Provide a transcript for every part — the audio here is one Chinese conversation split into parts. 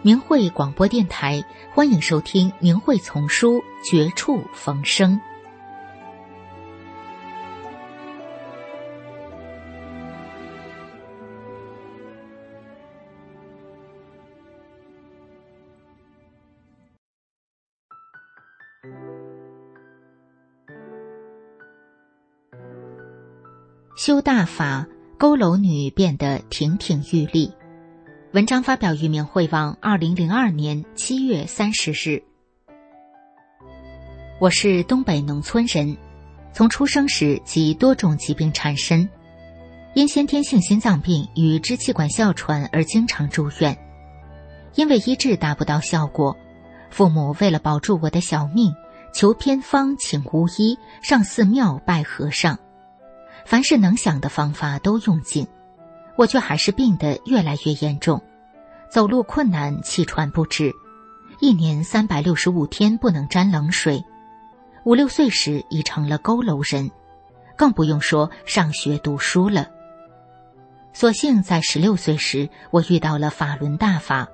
明慧广播电台，欢迎收听《明慧丛书·绝处逢生》。修大法，佝偻女变得亭亭玉立。文章发表于明慧网，二零零二年七月三十日。我是东北农村人，从出生时即多种疾病缠身，因先天性心脏病与支气管哮喘而经常住院。因为医治达不到效果，父母为了保住我的小命，求偏方，请巫医，上寺庙拜和尚，凡是能想的方法都用尽。我却还是病得越来越严重，走路困难，气喘不止，一年三百六十五天不能沾冷水。五六岁时已成了佝偻人，更不用说上学读书了。所幸在十六岁时，我遇到了法轮大法，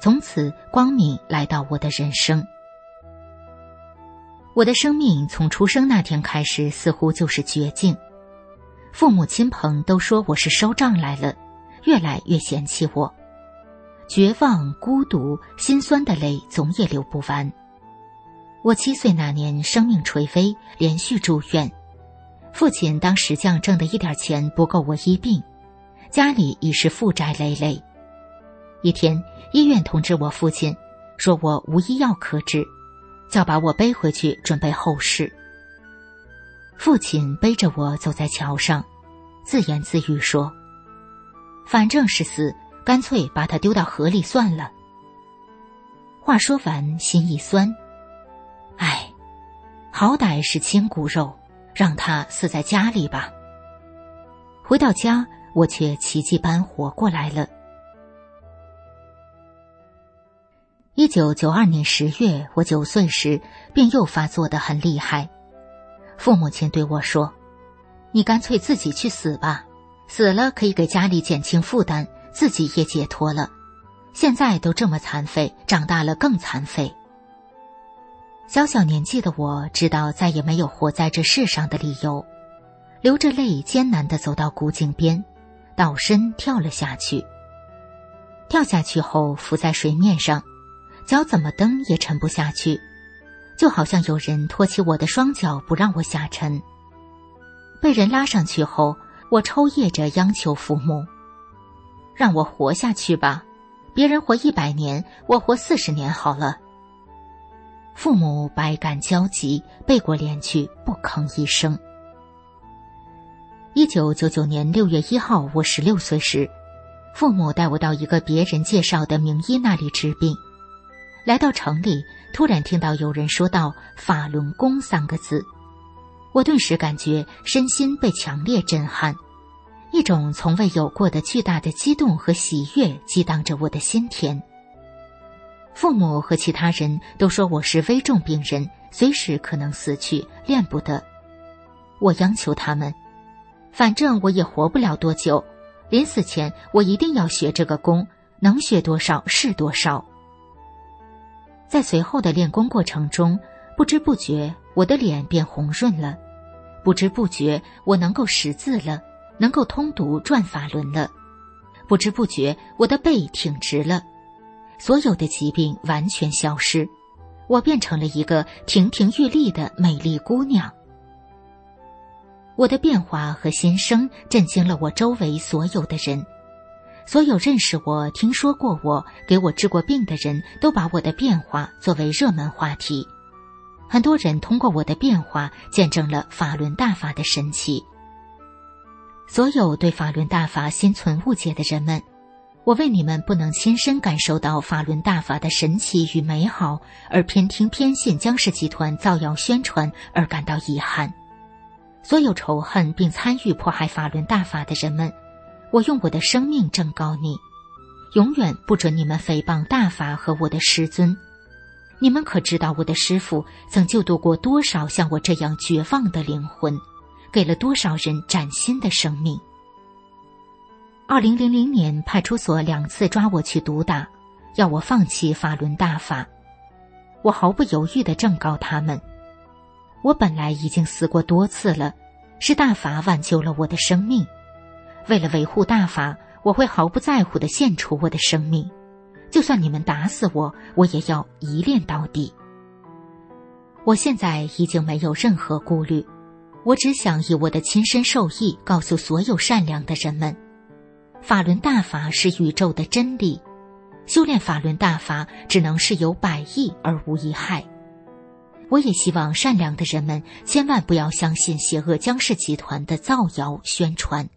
从此光明来到我的人生。我的生命从出生那天开始，似乎就是绝境。父母亲朋都说我是收账来了，越来越嫌弃我，绝望、孤独、心酸的泪总也流不完。我七岁那年生命垂危，连续住院，父亲当石匠挣的一点钱不够我医病，家里已是负债累累。一天，医院通知我父亲，说我无医药可治，叫把我背回去准备后事。父亲背着我走在桥上，自言自语说：“反正是死，干脆把他丢到河里算了。”话说完，心一酸，唉，好歹是亲骨肉，让他死在家里吧。回到家，我却奇迹般活过来了。一九九二年十月，我九岁时，便又发作的很厉害。父母亲对我说：“你干脆自己去死吧，死了可以给家里减轻负担，自己也解脱了。现在都这么残废，长大了更残废。”小小年纪的我知道再也没有活在这世上的理由，流着泪艰难的走到古井边，倒身跳了下去。跳下去后浮在水面上，脚怎么蹬也沉不下去。就好像有人托起我的双脚，不让我下沉。被人拉上去后，我抽噎着央求父母：“让我活下去吧，别人活一百年，我活四十年好了。”父母百感交集，背过脸去，不吭一声。一九九九年六月一号，我十六岁时，父母带我到一个别人介绍的名医那里治病。来到城里，突然听到有人说到“法轮功”三个字，我顿时感觉身心被强烈震撼，一种从未有过的巨大的激动和喜悦激荡着我的心田。父母和其他人都说我是危重病人，随时可能死去，练不得。我央求他们，反正我也活不了多久，临死前我一定要学这个功，能学多少是多少。在随后的练功过程中，不知不觉我的脸变红润了，不知不觉我能够识字了，能够通读转法轮了，不知不觉我的背挺直了，所有的疾病完全消失，我变成了一个亭亭玉立的美丽姑娘。我的变化和新生震惊了我周围所有的人。所有认识我、听说过我、给我治过病的人都把我的变化作为热门话题。很多人通过我的变化见证了法轮大法的神奇，所有对法轮大法心存误解的人们，我为你们不能亲身感受到法轮大法的神奇与美好，而偏听偏信江氏集团造谣宣传而感到遗憾。所有仇恨并参与迫害法轮大法的人们，我用我的生命正告你：永远不准你们诽谤大法和我的师尊。你们可知道我的师傅曾救度过多少像我这样绝望的灵魂？给了多少人崭新的生命？二零零零年，派出所两次抓我去毒打，要我放弃法轮大法。我毫不犹豫的正告他们：我本来已经死过多次了，是大法挽救了我的生命。为了维护大法，我会毫不在乎的献出我的生命，就算你们打死我，我也要一练到底。我现在已经没有任何顾虑。我只想以我的亲身受益告诉所有善良的人们：法轮大法是宇宙的真理，修炼法轮大法只能是有百益而无一害。我也希望善良的人们千万不要相信邪恶江氏集团的造谣宣传。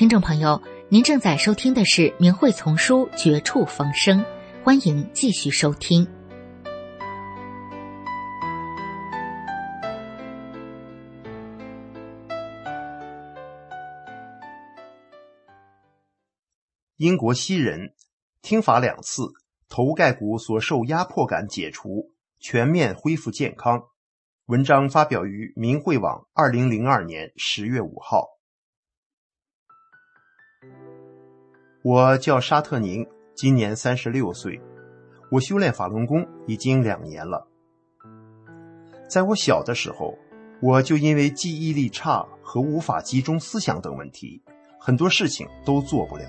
听众朋友，您正在收听的是《明慧丛书》《绝处逢生》，欢迎继续收听。英国西人听法两次，头盖骨所受压迫感解除，全面恢复健康。文章发表于明慧网，二零零二年十月五号。我叫沙特宁，今年三十六岁。我修炼法轮功已经两年了。在我小的时候，我就因为记忆力差和无法集中思想等问题，很多事情都做不了。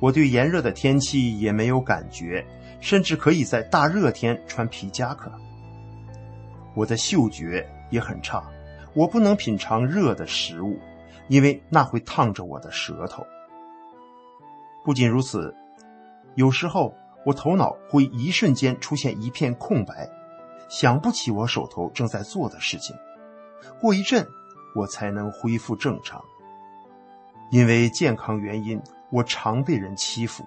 我对炎热的天气也没有感觉，甚至可以在大热天穿皮夹克。我的嗅觉也很差，我不能品尝热的食物，因为那会烫着我的舌头。不仅如此，有时候我头脑会一瞬间出现一片空白，想不起我手头正在做的事情。过一阵，我才能恢复正常。因为健康原因，我常被人欺负，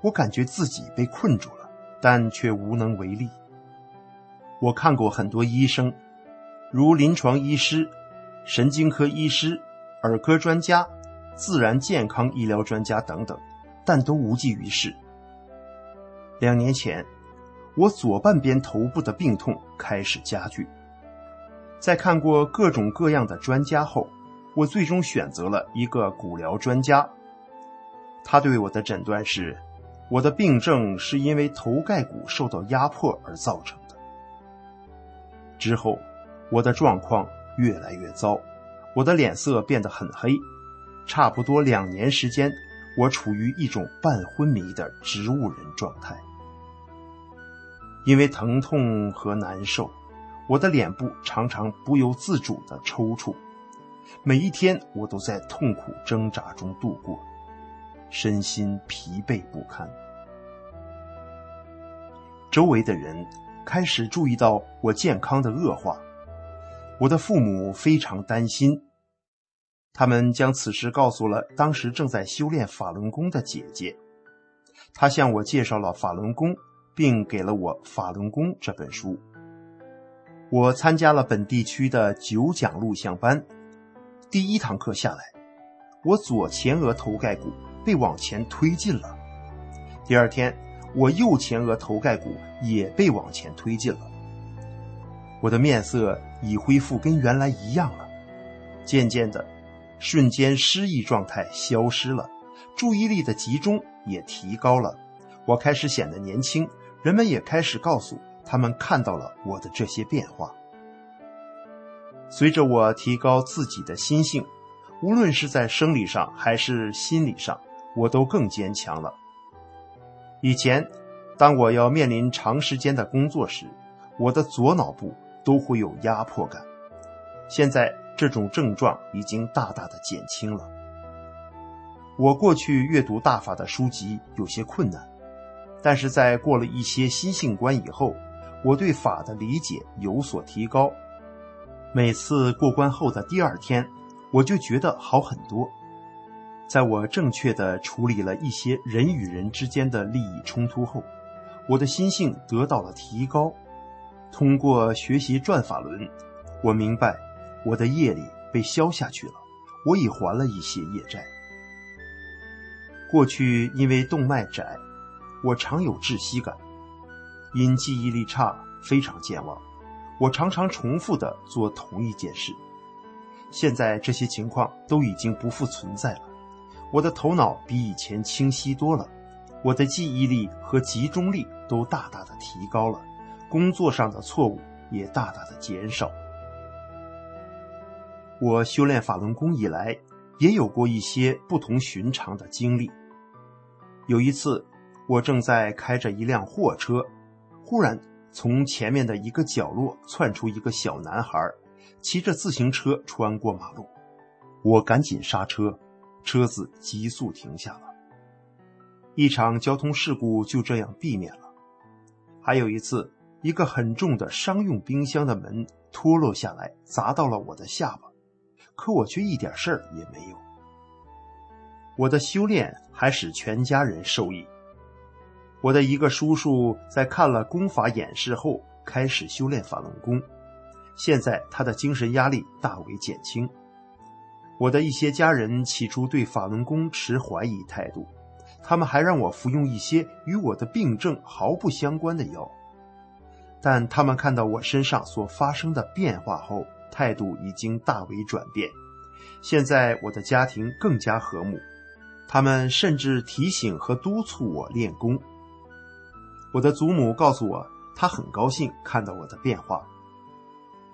我感觉自己被困住了，但却无能为力。我看过很多医生，如临床医师、神经科医师、儿科专家、自然健康医疗专家等等。但都无济于事。两年前，我左半边头部的病痛开始加剧。在看过各种各样的专家后，我最终选择了一个骨疗专家。他对我的诊断是，我的病症是因为头盖骨受到压迫而造成的。之后，我的状况越来越糟，我的脸色变得很黑，差不多两年时间。我处于一种半昏迷的植物人状态，因为疼痛和难受，我的脸部常常不由自主的抽搐。每一天，我都在痛苦挣扎中度过，身心疲惫不堪。周围的人开始注意到我健康的恶化，我的父母非常担心。他们将此事告诉了当时正在修炼法轮功的姐姐，她向我介绍了法轮功，并给了我《法轮功》这本书。我参加了本地区的九讲录像班，第一堂课下来，我左前额头盖骨被往前推进了。第二天，我右前额头盖骨也被往前推进了。我的面色已恢复跟原来一样了，渐渐的。瞬间失忆状态消失了，注意力的集中也提高了。我开始显得年轻，人们也开始告诉他们看到了我的这些变化。随着我提高自己的心性，无论是在生理上还是心理上，我都更坚强了。以前，当我要面临长时间的工作时，我的左脑部都会有压迫感。现在。这种症状已经大大的减轻了。我过去阅读大法的书籍有些困难，但是在过了一些心性关以后，我对法的理解有所提高。每次过关后的第二天，我就觉得好很多。在我正确的处理了一些人与人之间的利益冲突后，我的心性得到了提高。通过学习转法轮，我明白。我的业力被消下去了，我已还了一些业债。过去因为动脉窄，我常有窒息感，因记忆力差，非常健忘，我常常重复的做同一件事。现在这些情况都已经不复存在了，我的头脑比以前清晰多了，我的记忆力和集中力都大大的提高了，工作上的错误也大大的减少。我修炼法轮功以来，也有过一些不同寻常的经历。有一次，我正在开着一辆货车，忽然从前面的一个角落窜出一个小男孩，骑着自行车穿过马路。我赶紧刹车，车子急速停下了。一场交通事故就这样避免了。还有一次，一个很重的商用冰箱的门脱落下来，砸到了我的下巴。可我却一点事儿也没有。我的修炼还使全家人受益。我的一个叔叔在看了功法演示后，开始修炼法轮功，现在他的精神压力大为减轻。我的一些家人起初对法轮功持怀疑态度，他们还让我服用一些与我的病症毫不相关的药，但他们看到我身上所发生的变化后。态度已经大为转变，现在我的家庭更加和睦，他们甚至提醒和督促我练功。我的祖母告诉我，她很高兴看到我的变化。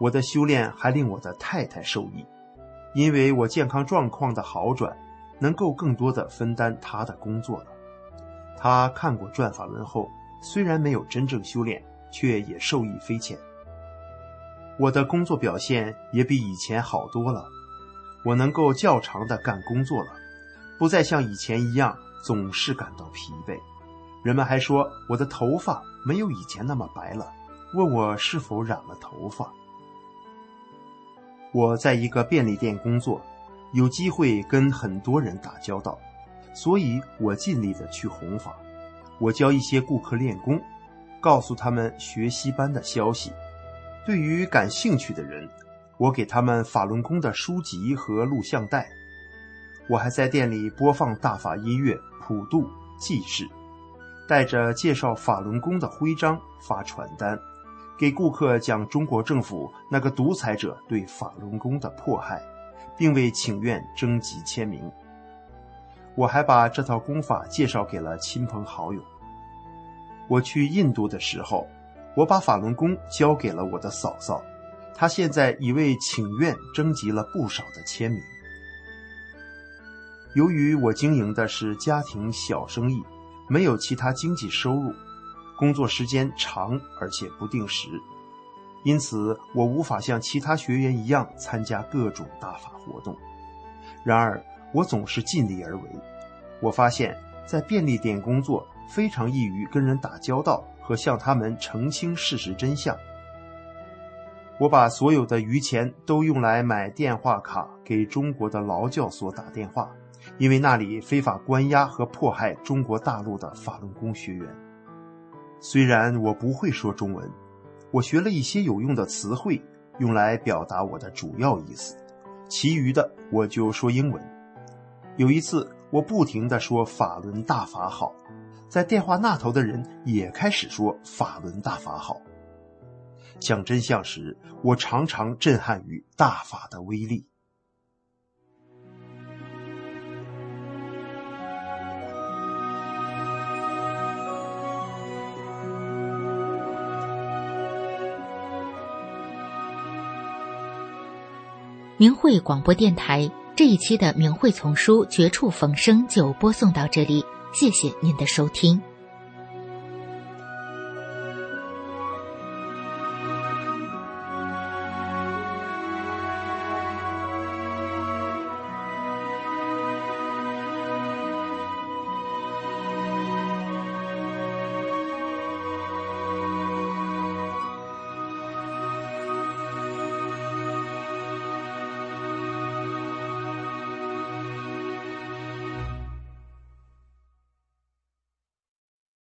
我的修炼还令我的太太受益，因为我健康状况的好转，能够更多的分担她的工作了。她看过转法轮后，虽然没有真正修炼，却也受益匪浅。我的工作表现也比以前好多了，我能够较长的干工作了，不再像以前一样总是感到疲惫。人们还说我的头发没有以前那么白了，问我是否染了头发。我在一个便利店工作，有机会跟很多人打交道，所以我尽力的去弘法。我教一些顾客练功，告诉他们学习班的消息。对于感兴趣的人，我给他们法轮功的书籍和录像带。我还在店里播放大法音乐、普渡、济世，带着介绍法轮功的徽章发传单。给顾客讲中国政府那个独裁者对法轮功的迫害，并为请愿征集签名。我还把这套功法介绍给了亲朋好友。我去印度的时候，我把法轮功交给了我的嫂嫂，她现在已为请愿征集了不少的签名。由于我经营的是家庭小生意，没有其他经济收入。工作时间长而且不定时，因此我无法像其他学员一样参加各种大法活动。然而，我总是尽力而为。我发现，在便利店工作非常易于跟人打交道和向他们澄清事实真相。我把所有的余钱都用来买电话卡给中国的劳教所打电话，因为那里非法关押和迫害中国大陆的法轮功学员。虽然我不会说中文，我学了一些有用的词汇，用来表达我的主要意思，其余的我就说英文。有一次，我不停地说“法轮大法好”，在电话那头的人也开始说“法轮大法好”。讲真相时，我常常震撼于大法的威力。明慧广播电台这一期的明慧丛书《绝处逢生》就播送到这里，谢谢您的收听。